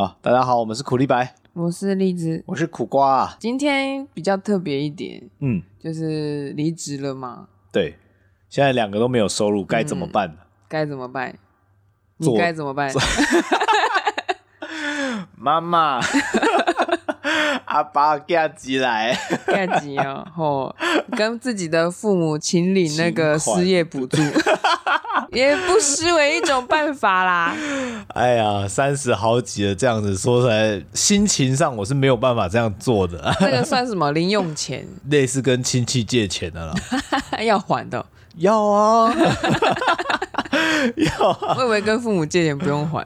好，大家好，我们是苦力白，我是荔枝，我是苦瓜。今天比较特别一点，嗯，就是离职了嘛。对，现在两个都没有收入，该怎么办？该怎么办？你该怎么办？妈妈。阿爸嫁鸡来，嫁鸡哦，吼，跟自己的父母请领那个 失业补助，也不失为一种办法啦。哎呀，三十好几了，这样子说出来，心情上我是没有办法这样做的。那个算什么零用钱？类似跟亲戚借钱的啦，要还的。要啊，要啊。我以为跟父母借钱不用还。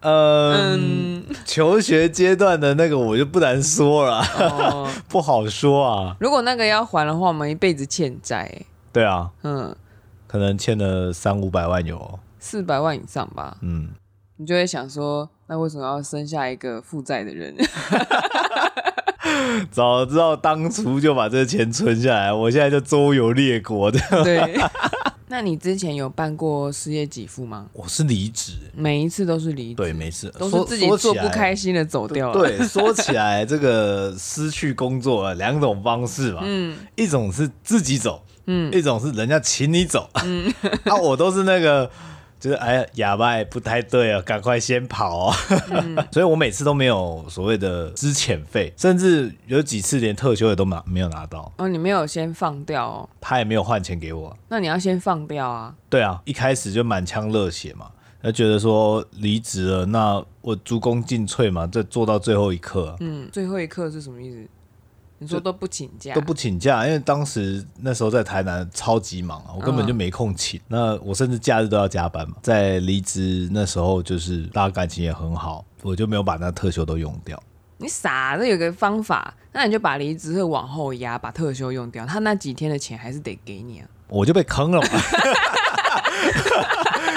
嗯，求学阶段的那个我就不难说了，哦、不好说啊。如果那个要还的话，我们一辈子欠债。对啊，嗯，可能欠了三五百万有，四百万以上吧。嗯，你就会想说，那为什么要生下一个负债的人？早知道当初就把这个钱存下来，我现在就周游列国的。对。那你之前有办过失业给付吗？我是离职，每一次都是离职，对，每次都是自己做不开心的走掉了。对，说起来这个失去工作两种方式嘛，嗯，一种是自己走，嗯，一种是人家请你走，嗯，啊，我都是那个。就是哎呀，哑巴不太对啊，赶快先跑哦。嗯、所以我每次都没有所谓的资遣费，甚至有几次连特休也都拿没有拿到。哦，你没有先放掉哦？他也没有换钱给我。那你要先放掉啊？对啊，一开始就满腔热血嘛，他觉得说离职了，那我鞠躬尽瘁嘛，这做到最后一刻。嗯，最后一刻是什么意思？你说都不请假，都不请假，因为当时那时候在台南超级忙啊，我根本就没空请。嗯、那我甚至假日都要加班嘛。在离职那时候，就是大家感情也很好，我就没有把那特休都用掉。你傻，这有个方法，那你就把离职会往后压，把特休用掉，他那几天的钱还是得给你啊。我就被坑了嘛。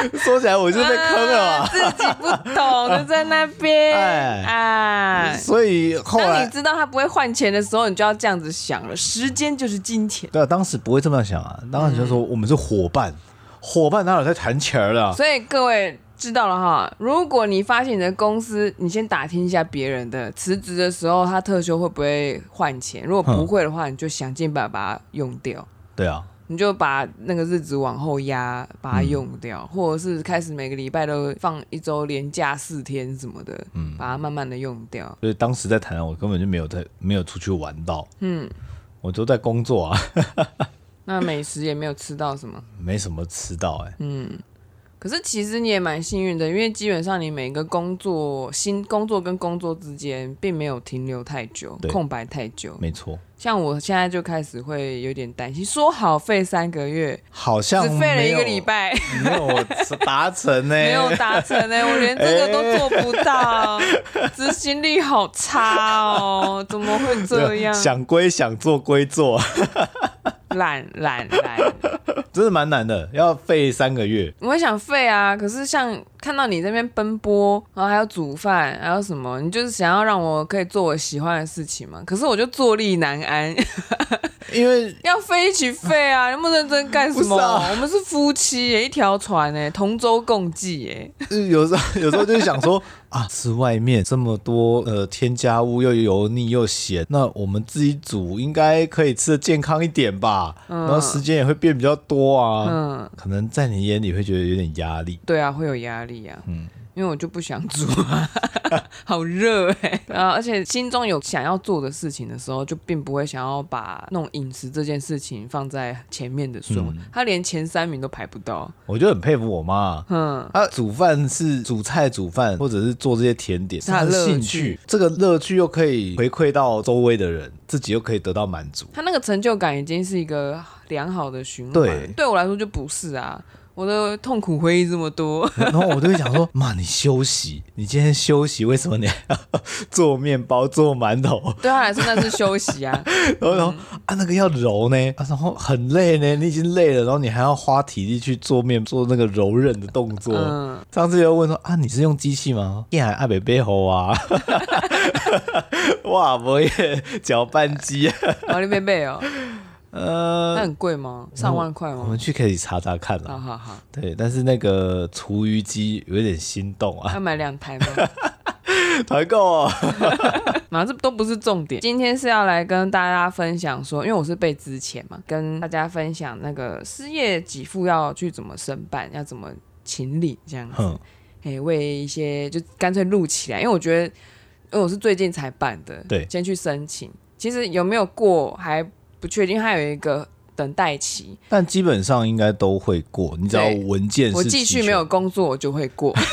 说起来我就被坑了、啊，自己不懂就在那边哎啊，所以后来当你知道他不会换钱的时候，你就要这样子想了，时间就是金钱。对啊，当时不会这么想啊，当时就说我们是伙伴，伙伴哪有在谈钱的？所以各位知道了哈，如果你发现你的公司，你先打听一下别人的辞职的时候，他特休会不会换钱？如果不会的话，你就想尽办法把它用掉。对啊。你就把那个日子往后压，把它用掉，嗯、或者是开始每个礼拜都放一周连假四天什么的，嗯，把它慢慢的用掉。所以当时在台南，我根本就没有在没有出去玩到，嗯，我都在工作啊。那美食也没有吃到什么，没什么吃到哎、欸，嗯。可是其实你也蛮幸运的，因为基本上你每个工作新工作跟工作之间并没有停留太久，空白太久。没错，像我现在就开始会有点担心，说好废三个月，好像只废了一个礼拜，没有达成呢，没有达成呢，我连这个都做不到，执、欸、行力好差哦，怎么会这样？想归想，做归做。懒懒懒，真的蛮难的，要废三个月。我也想废啊，可是像看到你这边奔波，然后还要煮饭，还有什么，你就是想要让我可以做我喜欢的事情嘛？可是我就坐立难安，因为 要废一起废啊！那么认真干什么？啊、我们是夫妻耶，一条船哎，同舟共济耶。有时候有时候就是想说。啊，吃外面这么多呃添加物，又油腻又咸，那我们自己煮应该可以吃的健康一点吧？嗯，然后时间也会变比较多啊。嗯，可能在你眼里会觉得有点压力。对啊，会有压力啊。嗯。因为我就不想煮啊，好热哎、欸！啊，而且心中有想要做的事情的时候，就并不会想要把那种饮食这件事情放在前面的时候，嗯、他连前三名都排不到。我就很佩服我妈，嗯，她煮饭是煮菜煮饭，或者是做这些甜点，是她的兴趣。这个乐趣又可以回馈到周围的人，自己又可以得到满足。他那个成就感已经是一个良好的循环。对，对我来说就不是啊。我的痛苦回忆这么多，然后我就会想说：妈，你休息，你今天休息，为什么你还要做面包、做馒头？对他来说那是休息啊。然后，然后啊，那个要揉呢，然后很累呢，你已经累了，然后你还要花体力去做面，做那个柔韧的动作。嗯、上次又问说：啊，你是用机器吗？你还爱北背后啊？哇，我也搅拌机啊，我那边背哦。呃，那很贵吗？上万块吗？我们去可以查查看了。好好好。对，但是那个厨余机有点心动啊。要买两台吗？团购啊。嘛，这都不是重点。今天是要来跟大家分享说，因为我是被之前嘛，跟大家分享那个失业给付要去怎么申办，要怎么请领这样子。嗯。哎，为一些就干脆录起来，因为我觉得，因为我是最近才办的，对，先去申请。其实有没有过还不确定，还有一个等待期，但基本上应该都会过。你只要文件是，我继续没有工作，我就会过。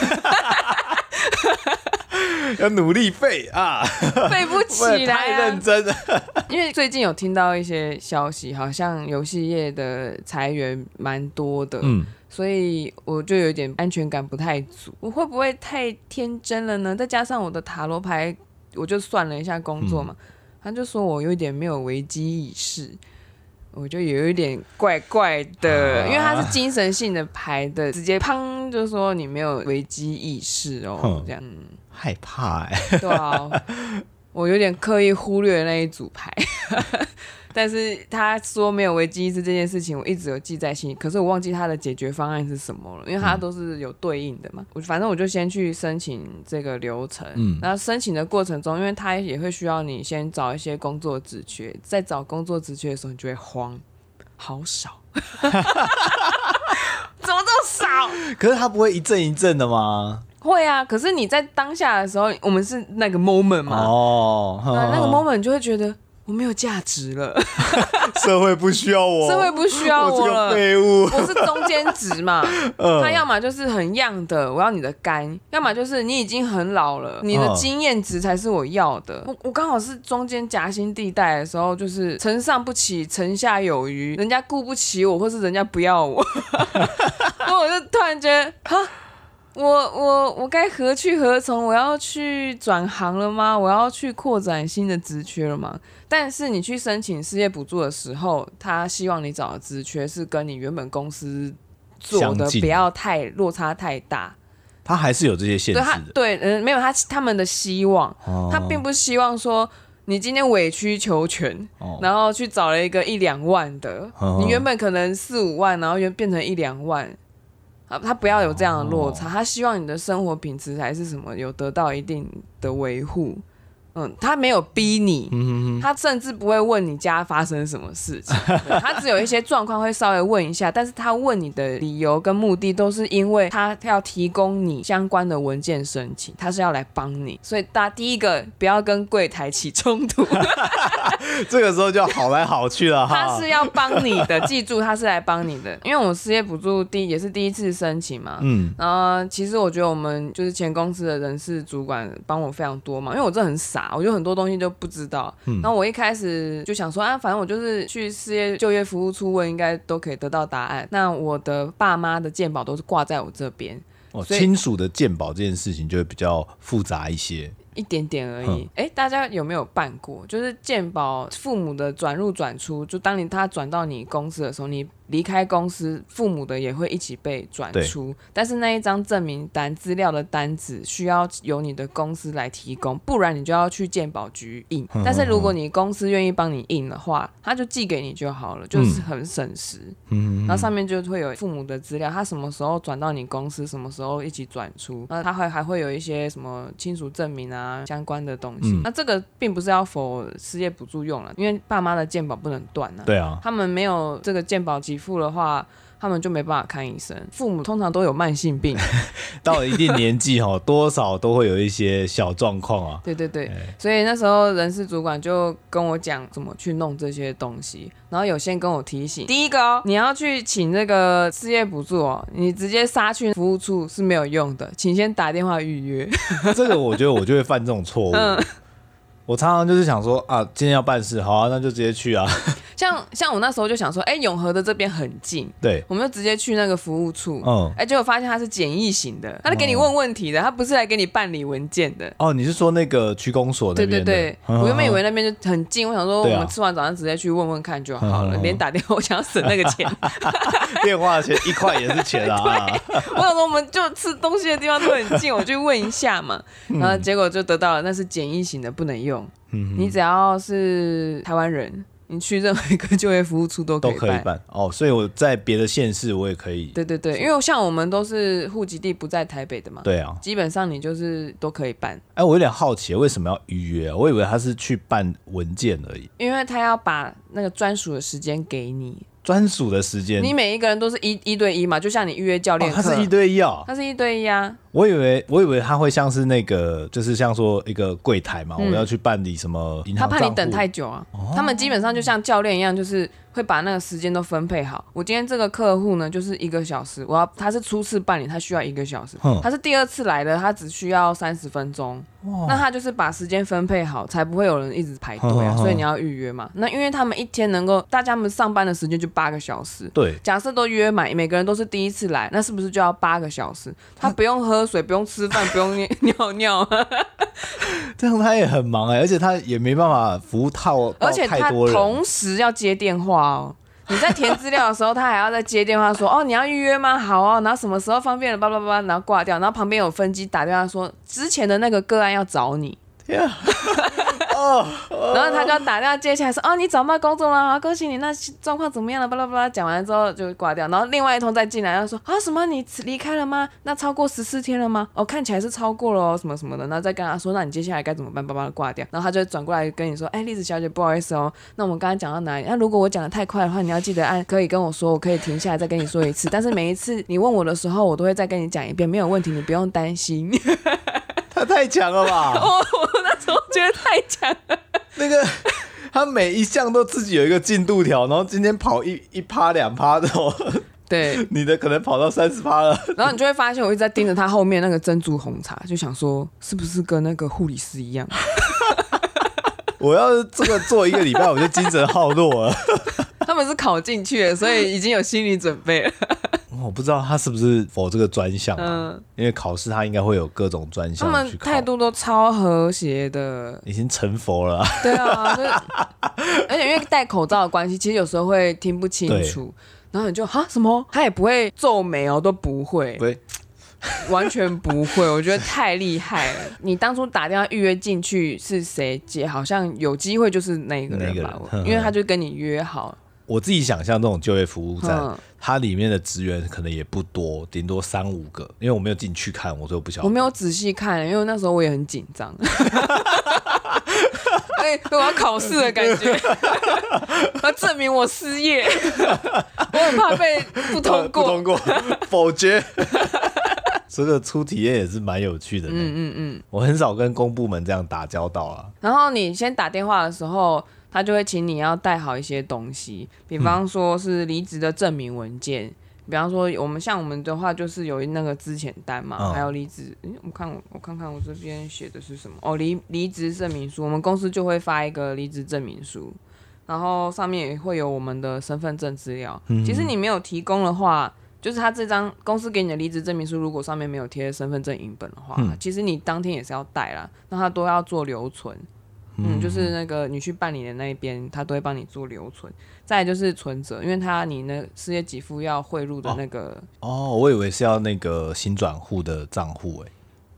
要努力背啊，背不起来，太认真了。因为最近有听到一些消息，好像游戏业的裁员蛮多的，嗯，所以我就有点安全感不太足。我会不会太天真了呢？再加上我的塔罗牌，我就算了一下工作嘛。嗯他就说我有一点没有危机意识，我就有一点怪怪的，啊、因为他是精神性的牌的，直接砰就说你没有危机意识哦，这样。害怕哎、欸，对啊，我有点刻意忽略那一组牌。但是他说没有危机意识这件事情，我一直有记在心里。可是我忘记他的解决方案是什么了，因为他都是有对应的嘛。我反正我就先去申请这个流程。嗯，然后申请的过程中，因为他也会需要你先找一些工作职缺，在找工作职缺的时候，你就会慌，好少，怎么这么少？可是他不会一阵一阵的吗？会啊。可是你在当下的时候，我们是那个 moment 嘛。哦，那个 moment 你就会觉得。我没有价值了，社会不需要我，社会不需要我了，我废物。我是中间值嘛，呃、他要么就是很样的，我要你的肝；要么就是你已经很老了，你的经验值才是我要的。呃、我我刚好是中间夹心地带的时候，就是承上不起，承下有余，人家顾不起我，或是人家不要我，然后我就突然觉得，哈。我我我该何去何从？我要去转行了吗？我要去扩展新的职缺了吗？但是你去申请失业补助的时候，他希望你找的职缺是跟你原本公司做的不要太落差太大。他还是有这些限制的。对，嗯，没有他他们的希望，哦、他并不希望说你今天委曲求全，哦、然后去找了一个一两万的，哦、你原本可能四五万，然后又变成一两万。啊，他不要有这样的落差，他希望你的生活品质还是什么有得到一定的维护。嗯，他没有逼你，嗯、哼他甚至不会问你家发生什么事情，他只有一些状况会稍微问一下，但是他问你的理由跟目的都是因为他要提供你相关的文件申请，他是要来帮你，所以大家第一个不要跟柜台起冲突，这个时候就好来好去了哈。他是要帮你的，记住他是来帮你的，因为我失业补助第也是第一次申请嘛，嗯，然后其实我觉得我们就是前公司的人事主管帮我非常多嘛，因为我真的很傻。我就很多东西就不知道，嗯、然后我一开始就想说啊，反正我就是去事业就业服务处问，应该都可以得到答案。那我的爸妈的健保都是挂在我这边，哦，亲属的健保这件事情就会比较复杂一些，一点点而已。哎、嗯，大家有没有办过？就是健保父母的转入转出，就当你他转到你公司的时候，你。离开公司，父母的也会一起被转出，但是那一张证明单资料的单子需要由你的公司来提供，不然你就要去鉴保局印。但是如果你公司愿意帮你印的话，他就寄给你就好了，就是很省时。嗯，然后上面就会有父母的资料，他什么时候转到你公司，什么时候一起转出，那他会还会有一些什么亲属证明啊相关的东西。嗯、那这个并不是要 for 失业补助用了，因为爸妈的鉴保不能断啊。对啊，他们没有这个鉴保给付的话，他们就没办法看医生。父母通常都有慢性病，到了一定年纪哈，多少都会有一些小状况啊。对 对对，欸、所以那时候人事主管就跟我讲怎么去弄这些东西，然后有先跟我提醒，第一个哦，你要去请那个失业补助哦，你直接杀去服务处是没有用的，请先打电话预约。这个我觉得我就会犯这种错误。嗯我常常就是想说啊，今天要办事，好啊，那就直接去啊。像像我那时候就想说，哎、欸，永和的这边很近，对，我们就直接去那个服务处。嗯，哎、欸，结果发现它是简易型的，他是给你问问题的，他不是来给你办理文件的。哦，你是说那个区公所那边？对对对，嗯、我原本以为那边就很近，我想说我们吃完早餐直接去问问看就好了，啊、连打电话，我想要省那个钱。电话钱一块也是钱啊。我想说我们就吃东西的地方都很近，我去问一下嘛。然后结果就得到了，那是简易型的，不能用。嗯、你只要是台湾人，你去任何一个就业服务处都可以办，都可以办哦。所以我在别的县市我也可以。对对对，因为像我们都是户籍地不在台北的嘛。对啊，基本上你就是都可以办。哎，我有点好奇，为什么要预约啊？我以为他是去办文件而已。因为他要把那个专属的时间给你。专属的时间，你每一个人都是一一对一嘛，就像你预约教练课，他是一对一哦，他是一对一啊。我以为我以为他会像是那个，就是像说一个柜台嘛，嗯、我要去办理什么银行，他怕你等太久啊。哦、他们基本上就像教练一样，就是。会把那个时间都分配好。我今天这个客户呢，就是一个小时。我要他是初次办理，他需要一个小时。他是第二次来的，他只需要三十分钟。哇那他就是把时间分配好，才不会有人一直排队啊。所以你要预约嘛。那因为他们一天能够，大家们上班的时间就八个小时。对。假设都约满，每个人都是第一次来，那是不是就要八个小时？他不用喝水，不用吃饭，不用尿 尿。这样他也很忙哎，而且他也没办法服务套，而且他同时要接电话哦。你在填资料的时候，他还要再接电话说：“哦，你要预约吗？好哦，然后什么时候方便了？叭叭叭，然后挂掉。然后旁边有分机打电话说，之前的那个个案要找你。”哦，然后他就要打电话接起来说：“哦，你找到工作了，好恭喜你，那状况怎么样了？”巴拉巴拉讲完之后就挂掉。然后另外一通再进来，他说：“啊，什么？你离开了吗？那超过十四天了吗？哦，看起来是超过了哦，什么什么的。”然后再跟他说：“那你接下来该怎么办？”巴拉巴拉挂掉。然后他就转过来跟你说：“哎，丽子小姐，不好意思哦，那我们刚刚讲到哪里？那如果我讲得太快的话，你要记得按可以跟我说，我可以停下来再跟你说一次。但是每一次你问我的时候，我都会再跟你讲一遍，没有问题，你不用担心。”他太强了吧！我我那时候觉得太强了。那个他每一项都自己有一个进度条，然后今天跑一一趴两趴的，对，你的可能跑到三十趴了。然后你就会发现，我一直在盯着他后面那个珍珠红茶，就想说是不是跟那个护理师一样？我要是这个做一个礼拜，我就精神耗弱了。他们是考进去的，所以已经有心理准备了。我不知道他是不是否这个专项，嗯，因为考试他应该会有各种专项。他们态度都超和谐的，已经成佛了。对啊，而且因为戴口罩的关系，其实有时候会听不清楚，然后你就哈什么，他也不会皱眉哦，都不会，对完全不会。我觉得太厉害了。你当初打电话预约进去是谁接？好像有机会就是那个人吧，人呵呵因为他就跟你约好。我自己想象这种就业服务站，嗯、它里面的职员可能也不多，顶多三五个。因为我没有进去看，我就不晓得。我没有仔细看，因为那时候我也很紧张，对，我要考试的感觉，我要证明我失业，我很怕被不通过，不通过，否决。这个初体验也是蛮有趣的，嗯嗯嗯，我很少跟公部门这样打交道啊。然后你先打电话的时候。他就会请你要带好一些东西，比方说是离职的证明文件，嗯、比方说我们像我们的话就是有那个资遣单嘛，哦、还有离职，诶，我看我我看看我这边写的是什么？哦，离离职证明书，我们公司就会发一个离职证明书，然后上面也会有我们的身份证资料。嗯、其实你没有提供的话，就是他这张公司给你的离职证明书，如果上面没有贴身份证影本的话，嗯、其实你当天也是要带啦，那他都要做留存。嗯，就是那个你去办理的那一边，他都会帮你做留存。再来就是存折，因为他你那失业给付要汇入的那个哦，哦，我以为是要那个新转户的账户哎，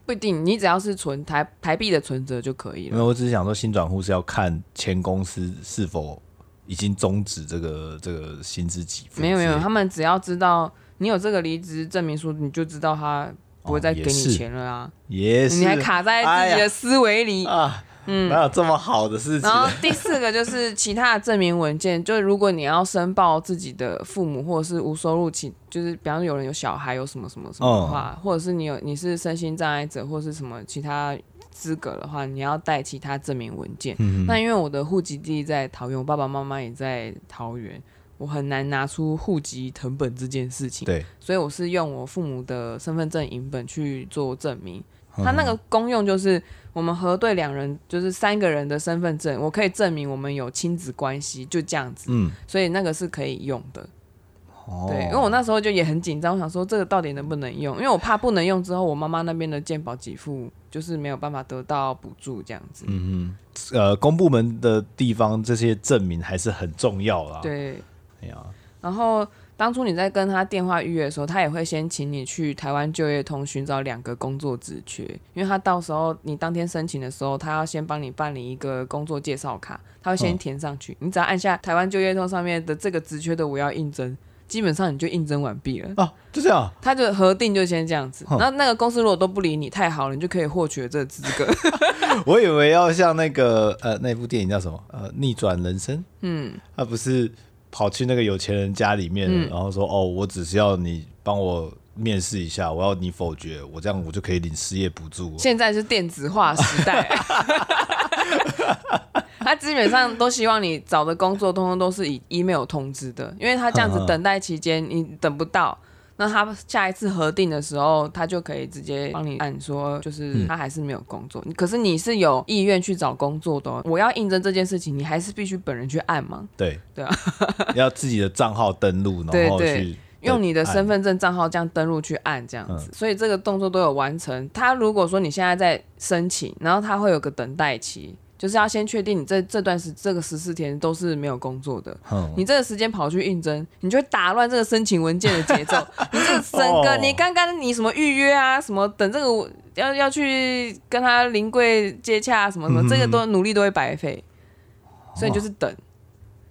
不一定，你只要是存台台币的存折就可以了。因为我只是想说，新转户是要看前公司是否已经终止这个这个薪资给付。没有没有，他们只要知道你有这个离职证明书，你就知道他不会再给你钱了啊。也是，你还卡在自己的思维里啊。嗯，哪有这么好的事情？然后第四个就是其他的证明文件，就是如果你要申报自己的父母或者是无收入其，就是比方说有人有小孩有什么什么什么的话，哦、或者是你有你是身心障碍者或是什么其他资格的话，你要带其他证明文件。嗯、那因为我的户籍地在桃园，我爸爸妈妈也在桃园，我很难拿出户籍成本这件事情。对，所以我是用我父母的身份证影本去做证明。它那个功用就是，我们核对两人，就是三个人的身份证，我可以证明我们有亲子关系，就这样子。嗯，所以那个是可以用的。哦，对，因为我那时候就也很紧张，我想说这个到底能不能用？因为我怕不能用之后，我妈妈那边的健保给付就是没有办法得到补助这样子。嗯嗯，呃，公部门的地方这些证明还是很重要啦。对，哎呀，然后。当初你在跟他电话预约的时候，他也会先请你去台湾就业通寻找两个工作职缺，因为他到时候你当天申请的时候，他要先帮你办理一个工作介绍卡，他会先填上去，嗯、你只要按下台湾就业通上面的这个职缺的我要应征，基本上你就应征完毕了。哦，就这样，他就核定就先这样子，然后那个公司如果都不理你，太好了，你就可以获取了这个资格。我以为要像那个呃那部电影叫什么呃逆转人生，嗯，他不是。跑去那个有钱人家里面，嗯、然后说：“哦，我只是要你帮我面试一下，我要你否决，我这样我就可以领失业补助。”现在是电子化时代，他基本上都希望你找的工作通通都是以 email 通知的，因为他这样子等待期间你等不到。那他下一次核定的时候，他就可以直接帮你按说，就是他还是没有工作。嗯、可是你是有意愿去找工作的，我要应征这件事情，你还是必须本人去按吗？对对啊，要自己的账号登录，然后去对对用你的身份证账号这样登录去按这样子。嗯、所以这个动作都有完成。他如果说你现在在申请，然后他会有个等待期。就是要先确定你这这段时这个十四天都是没有工作的，嗯、你这个时间跑去应征，你就会打乱这个申请文件的节奏。你这个整个，你刚刚你什么预约啊，什么等这个要要去跟他临柜接洽什么什么，嗯、这个都努力都会白费，所以就是等。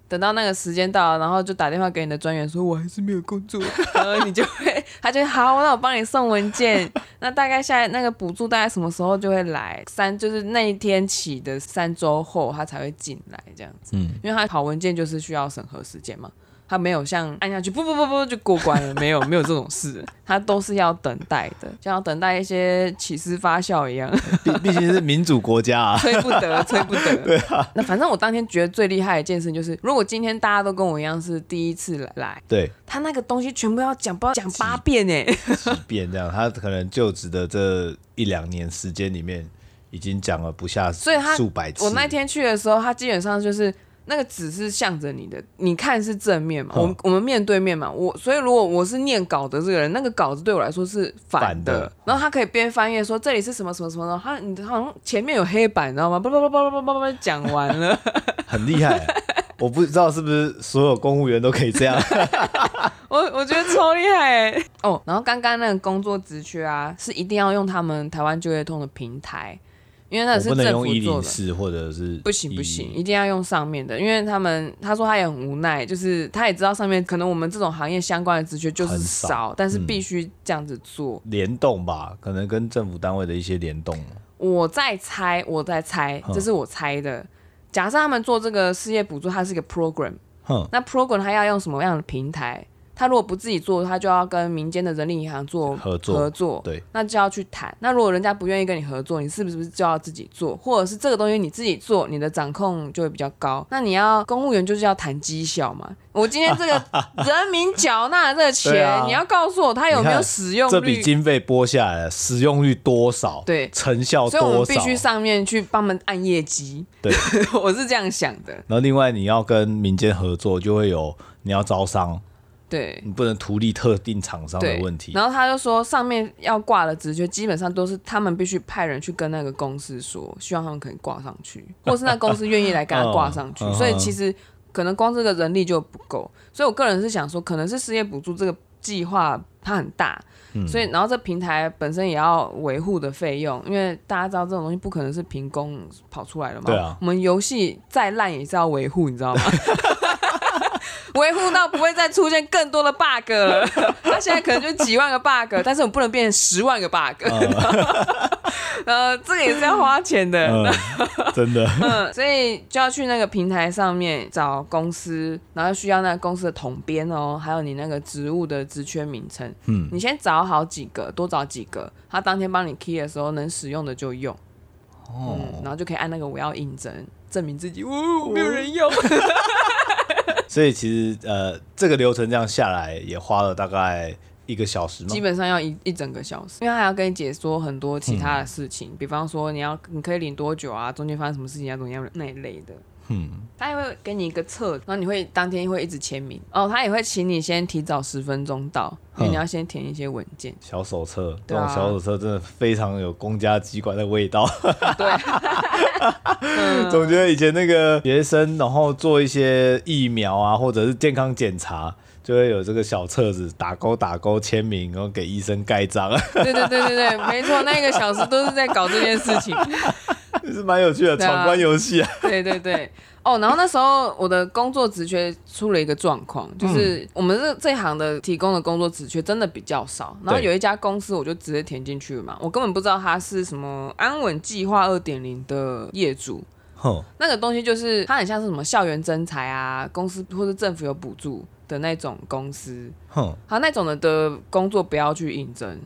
等到那个时间到了，然后就打电话给你的专员说，我还是没有工作，然后你就会，他就好，那我帮你送文件。那大概下那个补助大概什么时候就会来？三就是那一天起的三周后，他才会进来这样子。嗯，因为他跑文件就是需要审核时间嘛。他没有像按下去不不不不就过关了，没有 没有这种事，他都是要等待的，像要等待一些起司发酵一样。毕毕竟是民主国家啊，催不得，催不得。对啊。那反正我当天觉得最厉害的一件事就是，如果今天大家都跟我一样是第一次来，对，他那个东西全部要讲，不知道讲八遍哎，几遍这样，他可能就职的这一两年时间里面，已经讲了不下数百次。我那天去的时候，他基本上就是。那个纸是向着你的，你看是正面嘛？我我们面对面嘛。我所以如果我是念稿的这个人，那个稿子对我来说是反的。然后他可以边翻页说这里是什么什么什么的。他你好像前面有黑板，你知道吗？叭叭叭叭叭叭叭讲完了，很厉害。我不知道是不是所有公务员都可以这样。我我觉得超厉害哦。然后刚刚那个工作职缺啊，是一定要用他们台湾就业通的平台。因为那是政府做的，或者是不行不行，一定要用上面的。因为他们他说他也很无奈，就是他也知道上面可能我们这种行业相关的职缺就是少，少但是必须这样子做。嗯、联动吧，可能跟政府单位的一些联动。我在猜，我在猜，这是我猜的。嗯、假设他们做这个事业补助，它是一个 program，、嗯、那 program 它要用什么样的平台？他如果不自己做，他就要跟民间的人力银行做合作，合作，对，那就要去谈。那如果人家不愿意跟你合作，你是不是就要自己做？或者是这个东西你自己做，你的掌控就会比较高。那你要公务员就是要谈绩效嘛？我今天这个 人民缴纳这个钱，啊、你要告诉我他有没有使用率？这笔经费拨下来了，使用率多少？对，成效多少？所以我们必须上面去帮忙按业绩。对，我是这样想的。然后另外你要跟民间合作，就会有你要招商。对，你不能图利特定厂商的问题。然后他就说，上面要挂的职缺，基本上都是他们必须派人去跟那个公司说，希望他们可以挂上去，或是那公司愿意来给他 挂上去。所以其实可能光这个人力就不够。所以我个人是想说，可能是失业补助这个计划它很大，嗯、所以然后这平台本身也要维护的费用，因为大家知道这种东西不可能是凭空跑出来的嘛。对啊，我们游戏再烂也是要维护，你知道吗？维护到不会再出现更多的 bug 了，他现在可能就几万个 bug，但是我们不能变成十万个 bug，呃，这个也是要花钱的，嗯、真的，嗯，所以就要去那个平台上面找公司，然后需要那个公司的统编哦，还有你那个职务的职缺名称，嗯，你先找好几个，多找几个，他当天帮你 key 的时候能使用的就用，哦、嗯，然后就可以按那个我要应征，证明自己，哦，没有人用。所以其实呃，这个流程这样下来也花了大概一个小时嘛？基本上要一一整个小时，因为他还要跟你解说很多其他的事情，嗯、比方说你要你可以领多久啊，中间发生什么事情啊，怎么样那一类的。嗯，他也会给你一个册，然后你会当天会一直签名哦。他也会请你先提早十分钟到，因为你要先填一些文件。小手册，这种小手册真的非常有公家机关的味道。对，总觉得以前那个学生，然后做一些疫苗啊，或者是健康检查。就会有这个小册子，打勾打勾签名，然后给医生盖章。对对对对对，没错，那一个小时都是在搞这件事情，是蛮有趣的闯关游戏啊。对对对。哦，然后那时候我的工作职缺出了一个状况，就是我们这这一行的提供的工作职缺真的比较少。然后有一家公司，我就直接填进去了嘛，我根本不知道它是什么安稳计划二点零的业主。哼，那个东西就是它很像是什么校园征才啊，公司或者政府有补助的那种公司。哼，好，那种的的工作不要去应征。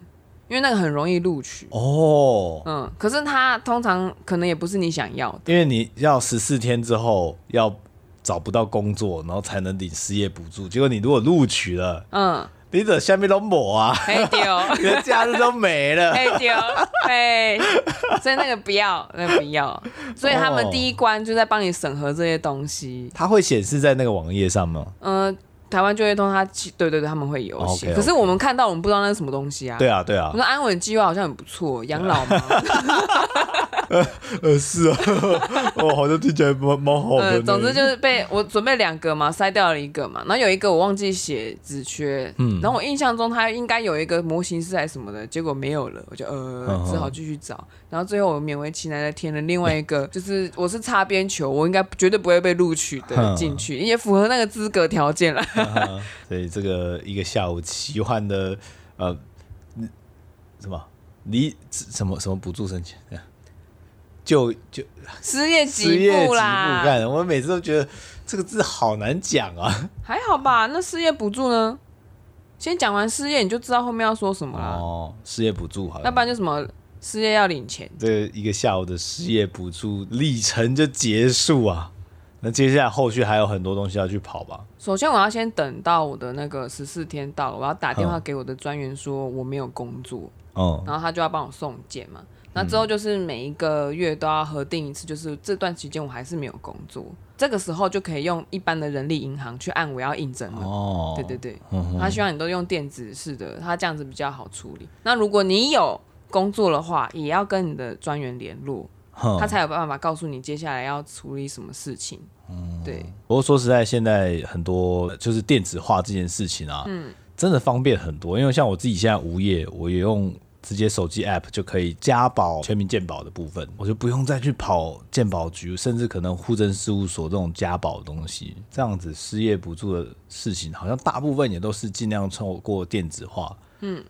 因为那个很容易录取哦，嗯，可是他通常可能也不是你想要的，因为你要十四天之后要找不到工作，然后才能领失业补助。结果你如果录取了，嗯，你的下面都抹啊，黑丢，你的假日都没了，黑丢，哎，所以那个不要，那个不要，所以他们第一关就在帮你审核这些东西。它会显示在那个网页上吗？嗯。台湾就业通，他对对对，他们会有写。Okay, okay. 可是我们看到，我们不知道那是什么东西啊。对啊，对啊。我说安稳计划好像很不错，养老吗？呃，是啊，哦，好像听起来蛮蛮好的。呃，总之就是被我准备两个嘛，筛掉了一个嘛，然后有一个我忘记写职缺，嗯，然后我印象中他应该有一个模型师还是什么的，结果没有了，我就呃只好继续找，然后最后我勉为其难的填了另外一个，就是我是擦边球，我应该绝对不会被录取的进去，也符合那个资格条件了。所以这个一个下午奇幻的呃，什么离什么什么补助申请。就就 失业给付啦，干！我每次都觉得这个字好难讲啊。还好吧？那失业补助呢？先讲完失业，你就知道后面要说什么了。哦，失业补助好了，要不然就什么失业要领钱。这一个下午的失业补助历程就结束啊。那接下来后续还有很多东西要去跑吧？首先我要先等到我的那个十四天到了，我要打电话给我的专员说我没有工作，哦，然后他就要帮我送件嘛。那之后就是每一个月都要核定一次，就是这段期间我还是没有工作，这个时候就可以用一般的人力银行去按我要应征了。哦，对对对，他希望你都用电子式的，他这样子比较好处理。那如果你有工作的话，也要跟你的专员联络，他才有办法告诉你接下来要处理什么事情。嗯，对。不过说实在，现在很多就是电子化这件事情啊，嗯，真的方便很多。因为像我自己现在无业，我也用。直接手机 app 就可以加保全民健保的部分，我就不用再去跑健保局，甚至可能户政事务所这种加保的东西。这样子失业补助的事情，好像大部分也都是尽量透过电子化。嗯。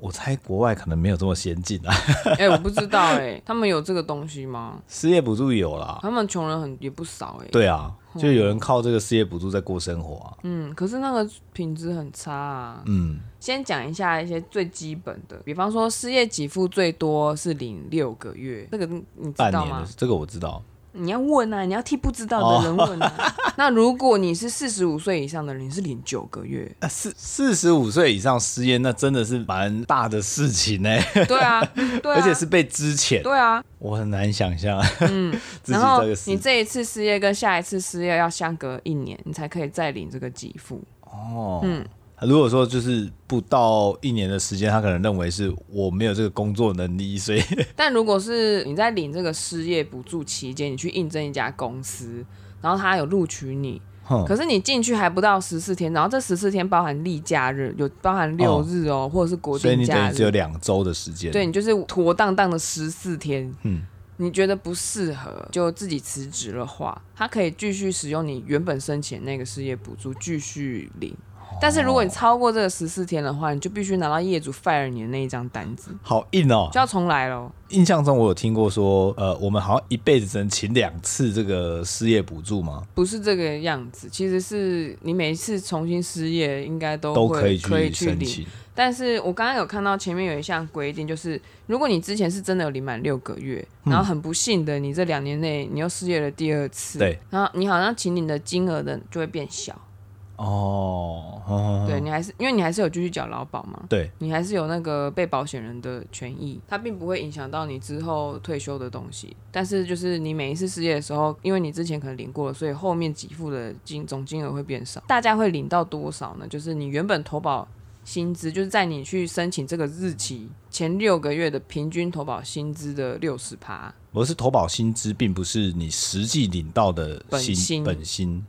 我猜国外可能没有这么先进啊！哎、欸，我不知道哎、欸，他们有这个东西吗？失业补助有啦，他们穷人很也不少哎、欸。对啊，就有人靠这个失业补助在过生活啊。嗯，可是那个品质很差啊。嗯，先讲一下一些最基本的，比方说失业给付最多是领六个月，这个你知道吗？这个我知道。你要问啊，你要替不知道的人问啊。Oh. 那如果你是四十五岁以上的人，你是领九个月。四四十五岁以上失业，那真的是蛮大的事情呢。对啊，对啊，而且是被支遣。对啊，我很难想象。嗯，然后你这一次失业跟下一次失业要相隔一年，你才可以再领这个给付。哦，嗯。如果说就是不到一年的时间，他可能认为是我没有这个工作能力，所以。但如果是你在领这个失业补助期间，你去应征一家公司，然后他有录取你，哼可是你进去还不到十四天，然后这十四天包含例假日，有包含六日哦，哦或者是国定假日，所以你等于只有两周的时间。对，你就是妥当当的十四天。嗯，你觉得不适合就自己辞职的话，他可以继续使用你原本申请那个失业补助继续领。但是如果你超过这个十四天的话，你就必须拿到业主 fire 你的那一张单子，好硬哦，就要重来喽。印象中我有听过说，呃，我们好像一辈子只能请两次这个失业补助吗？不是这个样子，其实是你每一次重新失业，应该都都可以去可以去领。但是我刚刚有看到前面有一项规定，就是如果你之前是真的有领满六个月，然后很不幸的你这两年内你又失业了第二次，对，然后你好像请领的金额的就会变小。哦，哦对，你还是因为你还是有继续缴劳保嘛，对，你还是有那个被保险人的权益，它并不会影响到你之后退休的东西。但是就是你每一次失业的时候，因为你之前可能领过了，所以后面给付的金总金额会变少。大家会领到多少呢？就是你原本投保薪资，就是在你去申请这个日期前六个月的平均投保薪资的六十趴。我是投保薪资，并不是你实际领到的薪本薪。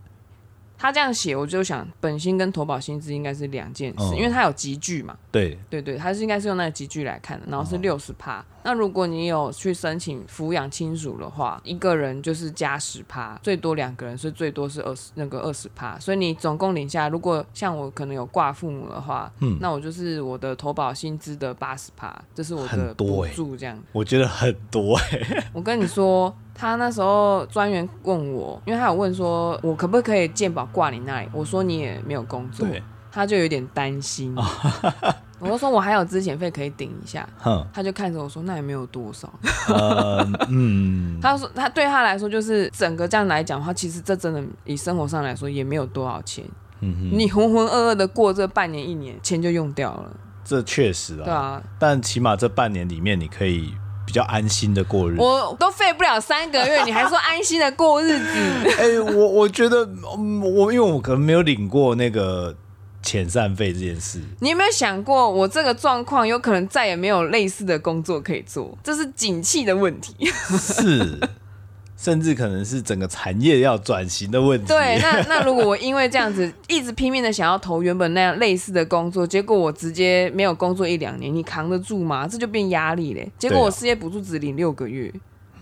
他这样写，我就想本薪跟投保薪资应该是两件事，嗯、因为他有集聚嘛。对对对，他是应该是用那个集聚来看的，然后是六十趴。嗯、那如果你有去申请抚养亲属的话，一个人就是加十趴，最多两个人，所以最多是二十那个二十趴。所以你总共领下，如果像我可能有挂父母的话，嗯，那我就是我的投保薪资的八十趴，这是我的补助这样。我觉得很多哎、欸，我跟你说。他那时候专员问我，因为他有问说，我可不可以鉴宝挂你那里？我说你也没有工作，对他就有点担心。我就说我还有资遣费可以顶一下，他就看着我说那也没有多少。呃、嗯，他说他对他来说就是整个这样来讲的话，其实这真的以生活上来说也没有多少钱。嗯哼，你浑浑噩噩的过这半年一年，钱就用掉了。这确实啊，对啊，但起码这半年里面你可以。比较安心的过日子，我都废不了三个月，你还说安心的过日子？哎、欸，我我觉得，我因为我可能没有领过那个遣散费这件事。你有没有想过，我这个状况有可能再也没有类似的工作可以做？这是景气的问题。是。甚至可能是整个产业要转型的问题。对，那那如果我因为这样子一直拼命的想要投原本那样类似的工作，结果我直接没有工作一两年，你扛得住吗？这就变压力嘞。结果我失业补助只领六个月。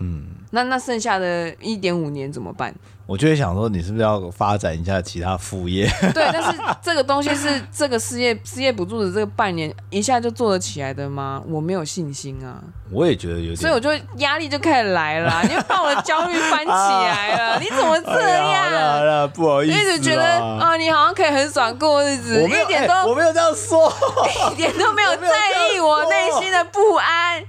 嗯。那那剩下的一点五年怎么办？我就会想说，你是不是要发展一下其他副业？对，但是这个东西是 这个失业失业补助的这个半年一下就做得起来的吗？我没有信心啊。我也觉得有点，所以我就压力就开始来了，你就把我的焦虑翻起来了。你怎么这样？哎、好了，不好意思，一直觉得啊、哦，你好像可以很爽过日子，我一点都、欸、我没有这样说，一点都没有在意我内心的不安。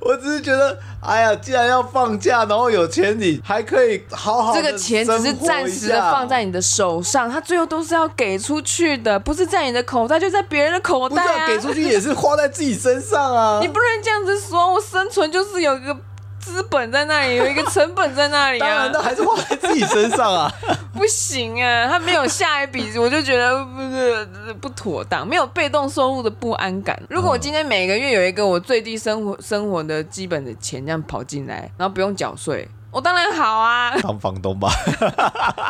我只是觉得，哎呀，既然要放假，然后有钱，你还可以好好。这个钱只是暂时的放在你的手上，它最后都是要给出去的，不是在你的口袋，就在别人的口袋啊。不是给出去也是花在自己身上啊。你不能这样子说，我生存就是有一个。资本在那里，有一个成本在那里啊，当然，那还是花在自己身上啊。不行啊，他没有下一笔，我就觉得不是不妥当，没有被动收入的不安感。如果我今天每个月有一个我最低生活生活的基本的钱这样跑进来，然后不用缴税，我当然好啊。当房东吧，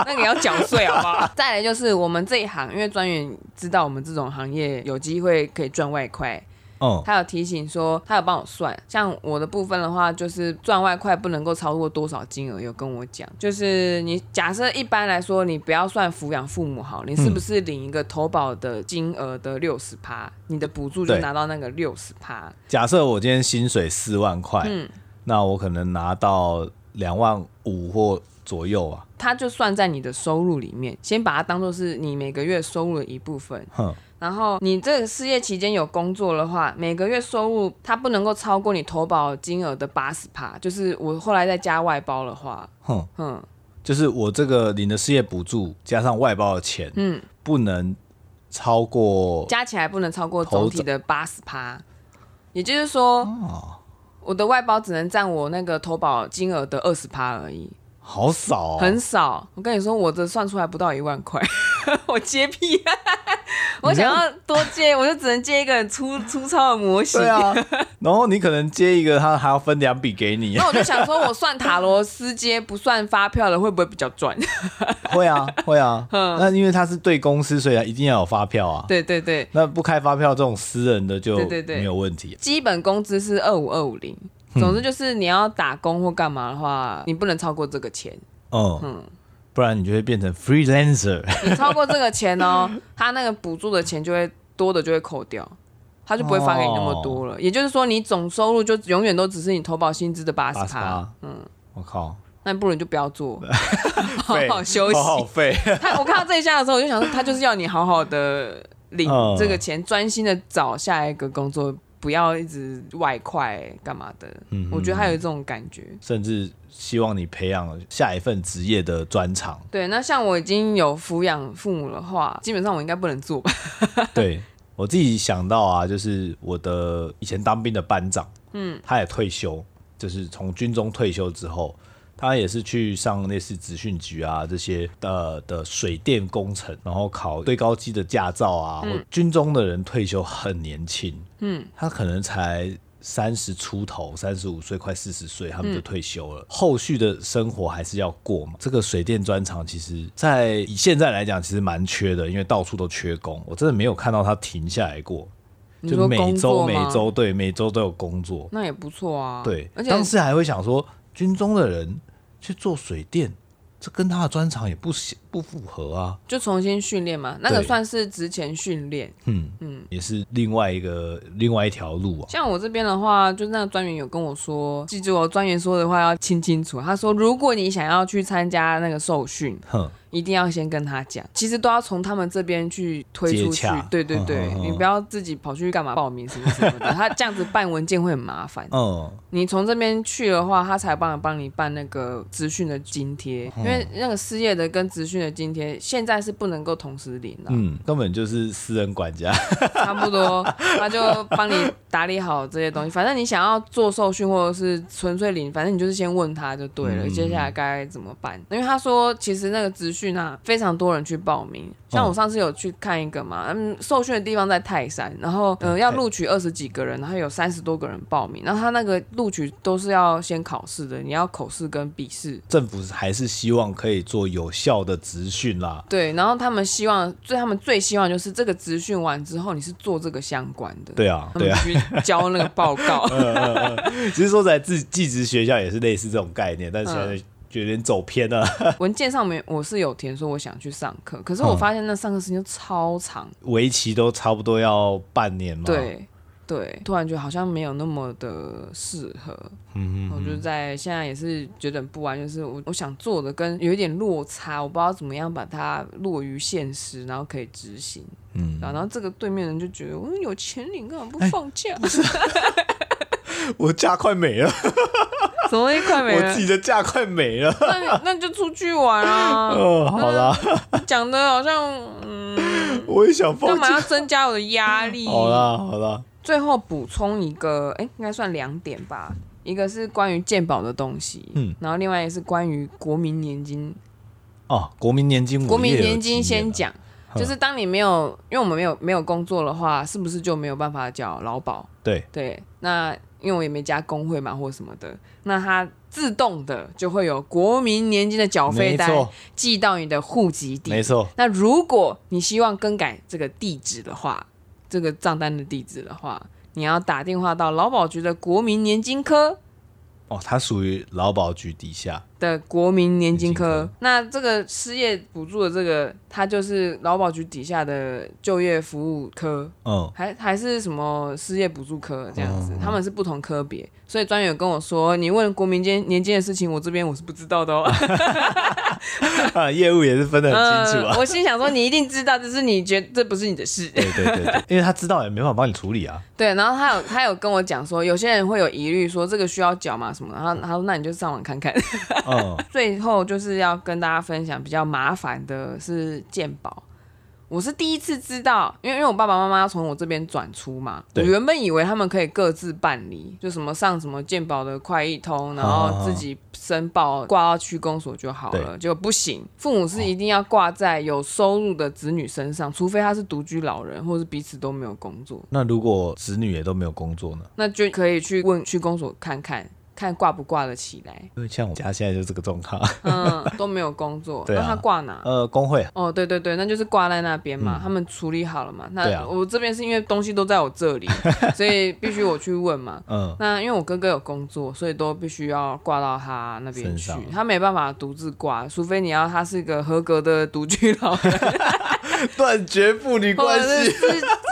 那你要缴税好不好？再来就是我们这一行，因为专员知道我们这种行业有机会可以赚外快。Oh. 他有提醒说，他有帮我算，像我的部分的话，就是赚外快不能够超过多少金额，有跟我讲，就是你假设一般来说，你不要算抚养父母好，你是不是领一个投保的金额的六十趴，你的补助就拿到那个六十趴。假设我今天薪水四万块，嗯，那我可能拿到两万五或左右啊，他就算在你的收入里面，先把它当做是你每个月收入的一部分。哼。然后你这个失业期间有工作的话，每个月收入它不能够超过你投保金额的八十趴。就是我后来再加外包的话，哼哼，就是我这个领的失业补助加上外包的钱，嗯，不能超过加起来不能超过总体的八十趴。也就是说，哦，我的外包只能占我那个投保金额的二十趴而已。好少，哦，很少。我跟你说，我这算出来不到一万块，我接屁。我想要多接，我就只能接一个很粗粗糙的模型。对啊，然后你可能接一个，他还要分两笔给你。那我就想说，我算塔罗斯接不算发票的，会不会比较赚？会啊，会啊。那因为他是对公司，所以他一定要有发票啊。对对对。那不开发票这种私人的就没有问题。对对对，基本工资是二五二五零，总之就是你要打工或干嘛的话，你不能超过这个钱。嗯嗯。不然你就会变成 freelancer。你超过这个钱哦，他那个补助的钱就会多的就会扣掉，他就不会发给你那么多了。哦、也就是说，你总收入就永远都只是你投保薪资的八十趴。嗯，我靠，那不如你就不要做，好好休息。好好废。他我看到这一下的时候，我就想说，他就是要你好好的领这个钱，专、嗯、心的找下一个工作。不要一直外快干嘛的，嗯，我觉得他有这种感觉，甚至希望你培养下一份职业的专长。对，那像我已经有抚养父母的话，基本上我应该不能做吧？对，我自己想到啊，就是我的以前当兵的班长，嗯，他也退休，就是从军中退休之后。他也是去上类似职训局啊这些的的水电工程，然后考最高机的驾照啊。嗯、军中的人退休很年轻，嗯，他可能才三十出头，三十五岁快四十岁，他们就退休了。嗯、后续的生活还是要过嘛。这个水电专长，其实在以现在来讲，其实蛮缺的，因为到处都缺工。我真的没有看到他停下来过，就每周每周对每周都有工作，那也不错啊。对，而且当时还会想说，军中的人去做水电。这跟他的专长也不不符合啊，就重新训练嘛，那个算是职前训练，嗯嗯，也是另外一个另外一条路啊。像我这边的话，就那个专员有跟我说，记住我专员说的话要听清楚。他说，如果你想要去参加那个受训，哼。一定要先跟他讲，其实都要从他们这边去推出去。对对对，你不要自己跑去干嘛报名什么什么的，他这样子办文件会很麻烦。嗯，你从这边去的话，他才帮帮你办那个资讯的津贴，因为那个失业的跟资讯的津贴现在是不能够同时领的。嗯，根本就是私人管家。差不多，他就帮你打理好这些东西。反正你想要做受训或者是纯粹领，反正你就是先问他就对了，嗯、接下来该怎么办？因为他说其实那个职训。训啊，非常多人去报名。像我上次有去看一个嘛，嗯，受训的地方在泰山，然后呃要录取二十几个人，然后有三十多个人报名，然后他那个录取都是要先考试的，你要口试跟笔试。政府还是希望可以做有效的职训啦。对，然后他们希望，最他们最希望就是这个职训完之后，你是做这个相关的。对啊，对啊，去交那个报告。嗯嗯嗯，其实说在自技职学校也是类似这种概念，但是现在。就有点走偏了。文件上面我是有填说我想去上课，可是我发现那上课时间超长，为期都差不多要半年嘛。对对，突然觉得好像没有那么的适合。嗯嗯。我就在现在也是觉得很不安，就是我我想做的跟有一点落差，我不知道怎么样把它落于现实，然后可以执行。嗯。然后这个对面人就觉得我有钱领，干嘛不放假？欸、我假快没了。什么一块没了？我自己的假快没了。那那就出去玩啊！哦，好啦。讲的好像嗯，我也想放。干嘛要增加我的压力？好啦好啦。最后补充一个，哎、欸，应该算两点吧。一个是关于鉴宝的东西，嗯，然后另外一个是关于国民年金。哦，国民年金，国民年金先讲，就是当你没有，因为我们没有没有工作的话，是不是就没有办法缴劳保？对对，那。因为我也没加工会嘛，或什么的，那它自动的就会有国民年金的缴费单寄到你的户籍地。没错。那如果你希望更改这个地址的话，这个账单的地址的话，你要打电话到劳保局的国民年金科。哦，它属于劳保局底下的国民年金科。那这个失业补助的这个，它就是劳保局底下的就业服务科。嗯，还还是什么失业补助科这样子，他们是不同科别。所以专员跟我说，你问国民间年金的事情，我这边我是不知道的哦。啊，业务也是分得很清楚啊。我心想说，你一定知道，只是你觉得这不是你的事。对对对对，因为他知道也没办法帮你处理啊。对，然后他有他有跟我讲说，有些人会有疑虑，说这个需要缴吗？然后他说：“那你就上网看看。”嗯，最后就是要跟大家分享比较麻烦的是鉴宝。我是第一次知道，因为因为我爸爸妈妈要从我这边转出嘛，对我原本以为他们可以各自办理，就什么上什么鉴宝的快易通，然后自己申报挂到区公所就好了，结果不行，父母是一定要挂在有收入的子女身上，除非他是独居老人或是彼此都没有工作。那如果子女也都没有工作呢？那就可以去问区公所看看。看挂不挂得起来，因为像我家现在就这个状况，嗯，都没有工作，那他挂哪？呃，工会。哦，对对对，那就是挂在那边嘛，他们处理好了嘛。那我这边是因为东西都在我这里，所以必须我去问嘛。嗯，那因为我哥哥有工作，所以都必须要挂到他那边去，他没办法独自挂，除非你要他是一个合格的独居老人，断绝父女关系，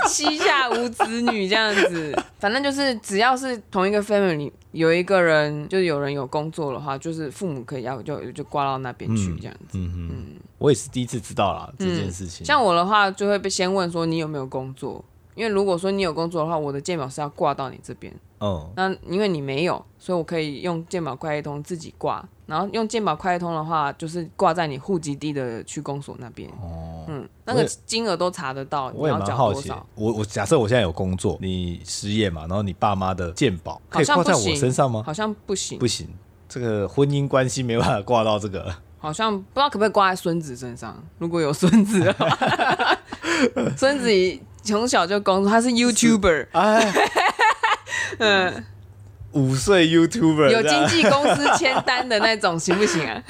膝下无子女这样子，反正就是只要是同一个 family。有一个人，就是有人有工作的话，就是父母可以要就就挂到那边去这样子。嗯嗯，嗯我也是第一次知道啦，嗯、这件事情。像我的话，就会被先问说你有没有工作，因为如果说你有工作的话，我的健保是要挂到你这边。哦。那因为你没有，所以我可以用健保快一通自己挂。然后用健保快通的话，就是挂在你户籍地的区公所那边。哦，嗯，那个金额都查得到。我也蛮好奇，我我假设我现在有工作，你失业嘛，然后你爸妈的健保可以挂在我身上吗？好像不行，不行，这个婚姻关系没办法挂到这个。好像不知道可不可以挂在孙子身上，如果有孙子的话，孙子从小就工作，他是 YouTuber。哎 嗯。五岁 YouTuber 有经纪公司签单的那种 行不行啊？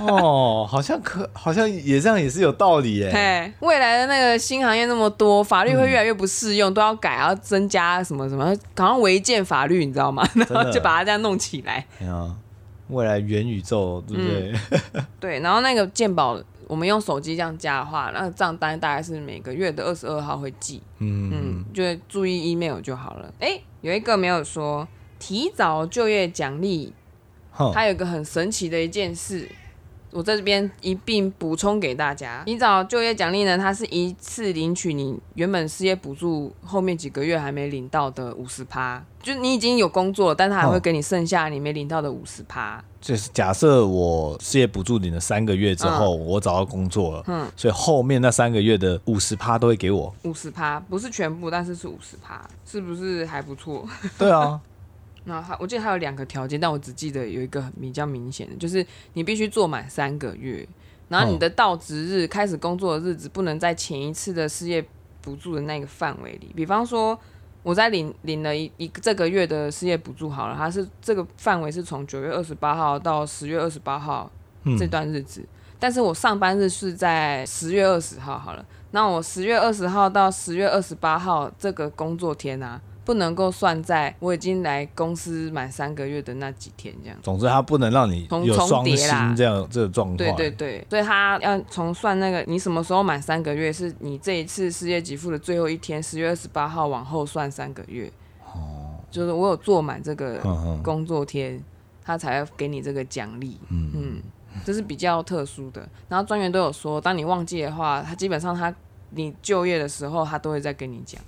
哦，好像可，好像也这样也是有道理耶。对，未来的那个新行业那么多，法律会越来越不适用，嗯、都要改，要增加什么什么，好像违建法律，你知道吗？然后就把它这样弄起来。啊，未来元宇宙，对不对？嗯、对，然后那个鉴宝，我们用手机这样加的话，那个账单大概是每个月的二十二号会寄。嗯嗯，就注意 email 就好了。哎，有一个没有说。提早就业奖励，它有一个很神奇的一件事，我在这边一并补充给大家。提早就业奖励呢，它是一次领取你原本失业补助后面几个月还没领到的五十趴，就你已经有工作了，但他还会给你剩下你没领到的五十趴。就是假设我失业补助领了三个月之后，嗯、我找到工作了，嗯，所以后面那三个月的五十趴都会给我。五十趴不是全部，但是是五十趴，是不是还不错？对啊。那还，我记得还有两个条件，但我只记得有一个比较明显的，就是你必须做满三个月，然后你的到职日开始工作的日子不能在前一次的失业补助的那个范围里。比方说，我在领领了一一个这个月的失业补助好了，它是这个范围是从九月二十八号到十月二十八号这段日子，嗯、但是我上班日是在十月二十号好了，那我十月二十号到十月二十八号这个工作天啊。不能够算在我已经来公司满三个月的那几天，这样。总之，他不能让你有双薪这样这个状况。对对对，所以他要从算那个你什么时候满三个月，是你这一次失业给付的最后一天，十月二十八号往后算三个月。哦。就是我有做满这个工作天，嗯、他才会给你这个奖励。嗯嗯，这是比较特殊的。然后专员都有说，当你忘记的话，他基本上他你就业的时候，他都会再跟你讲。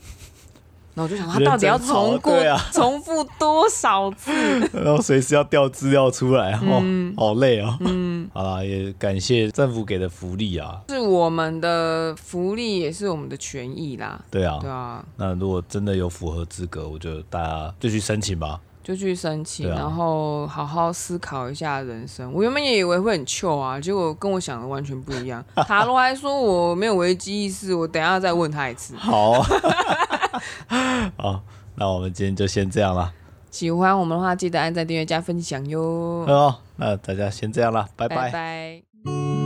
然后我就想，他到底要重过、啊、重复多少次？然后随时要调资料出来，哦，嗯、好累哦。嗯，好啦，也感谢政府给的福利啊，是我们的福利，也是我们的权益啦。对啊，对啊。那如果真的有符合资格，我觉得大家就去申请吧。就去申请，啊、然后好好思考一下人生。我原本也以为会很糗啊，结果跟我想的完全不一样。塔罗还说我没有危机意识，我等一下再问他一次。好。好，那我们今天就先这样了。喜欢我们的话，记得按赞、订阅、加分享哟。好，那大家先这样了，拜拜。拜拜。